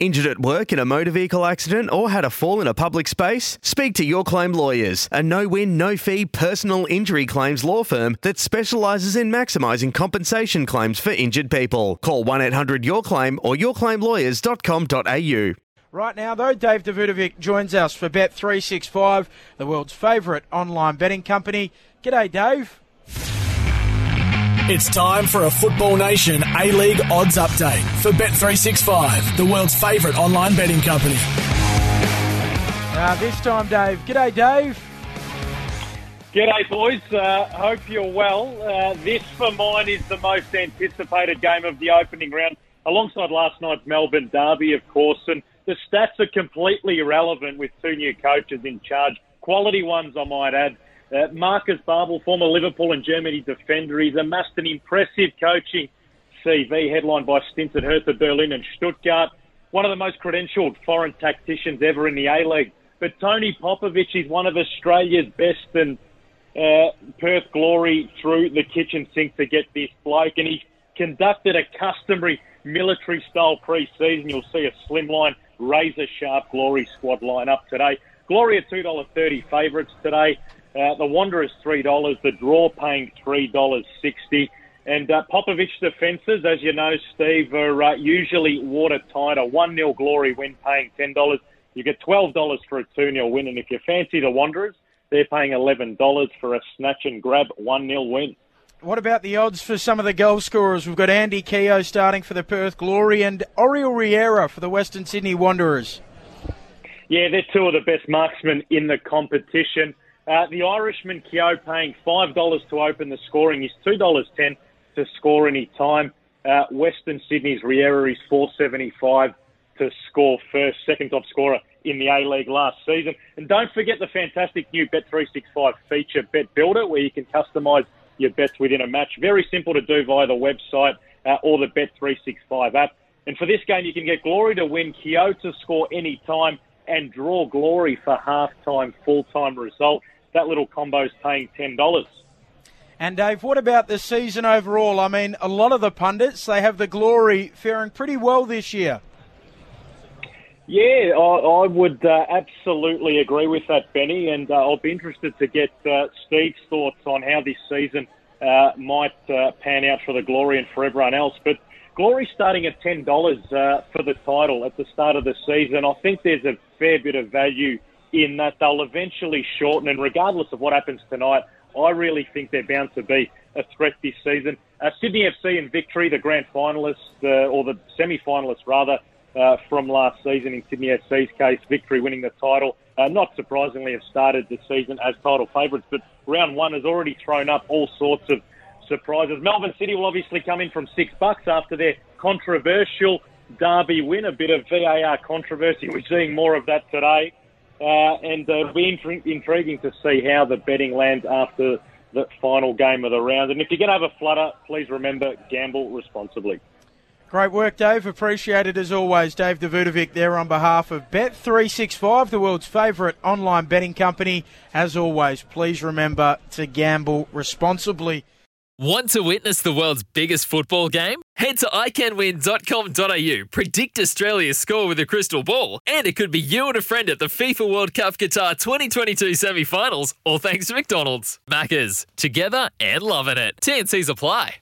Injured at work in a motor vehicle accident or had a fall in a public space? Speak to Your Claim Lawyers, a no win, no fee personal injury claims law firm that specialises in maximising compensation claims for injured people. Call 1 800 Your Claim or yourclaimlawyers.com.au. Right now, though, Dave Davutovic joins us for Bet365, the world's favourite online betting company. G'day, Dave. It's time for a Football Nation A League odds update for Bet365, the world's favourite online betting company. Uh, this time, Dave. G'day, Dave. G'day, boys. Uh, hope you're well. Uh, this, for mine, is the most anticipated game of the opening round, alongside last night's Melbourne Derby, of course. And the stats are completely irrelevant with two new coaches in charge. Quality ones, I might add. Uh, Marcus Babbel, former Liverpool and Germany defender, he's amassed an impressive coaching CV headlined by stints at Hertha Berlin and Stuttgart. One of the most credentialed foreign tacticians ever in the A-League. But Tony Popovic is one of Australia's best and uh, Perth Glory threw the kitchen sink to get this bloke. And he conducted a customary military style pre-season. You'll see a slimline, razor sharp Glory squad line up today. Glory are $2.30 favourites today. Uh, the Wanderers $3, the draw paying $3.60. And uh, Popovic defences, as you know, Steve, are uh, usually watertight. A 1 0 glory win paying $10. You get $12 for a 2 0 win. And if you fancy the Wanderers, they're paying $11 for a snatch and grab 1 0 win. What about the odds for some of the goal scorers? We've got Andy Keogh starting for the Perth Glory and Oriol Riera for the Western Sydney Wanderers. Yeah, they're two of the best marksmen in the competition. Uh, the Irishman Keogh paying $5 to open the scoring is $2.10 to score any time. Uh, Western Sydney's Riera is 475 to score first, second top scorer in the A League last season. And don't forget the fantastic new Bet365 feature, Bet Builder, where you can customise your bets within a match. Very simple to do via the website uh, or the Bet365 app. And for this game, you can get Glory to win, Keogh to score any time, and draw Glory for half-time, full-time result. That little combo's paying $10. And Dave, what about the season overall? I mean, a lot of the pundits, they have the Glory faring pretty well this year. Yeah, I, I would uh, absolutely agree with that, Benny, and uh, I'll be interested to get uh, Steve's thoughts on how this season uh, might uh, pan out for the Glory and for everyone else. But Glory starting at $10 uh, for the title at the start of the season, I think there's a fair bit of value in that they'll eventually shorten, and regardless of what happens tonight, I really think they're bound to be a threat this season. Uh, Sydney FC in victory, the grand finalists, uh, or the semi-finalists rather, uh, from last season in Sydney FC's case, victory winning the title. Uh, not surprisingly, have started the season as title favourites, but round one has already thrown up all sorts of surprises. Melbourne City will obviously come in from six bucks after their controversial derby win, a bit of VAR controversy. We're seeing more of that today. Uh, and uh, it'll be intri- intriguing to see how the betting lands after the final game of the round. And if you're going to have a flutter, please remember gamble responsibly. Great work, Dave. Appreciated as always. Dave Davutovic there on behalf of Bet365, the world's favourite online betting company. As always, please remember to gamble responsibly. Want to witness the world's biggest football game? Head to iCanWin.com.au, predict Australia's score with a crystal ball, and it could be you and a friend at the FIFA World Cup Qatar 2022 semi finals, all thanks to McDonald's. Maccas, together and loving it. TNCs apply.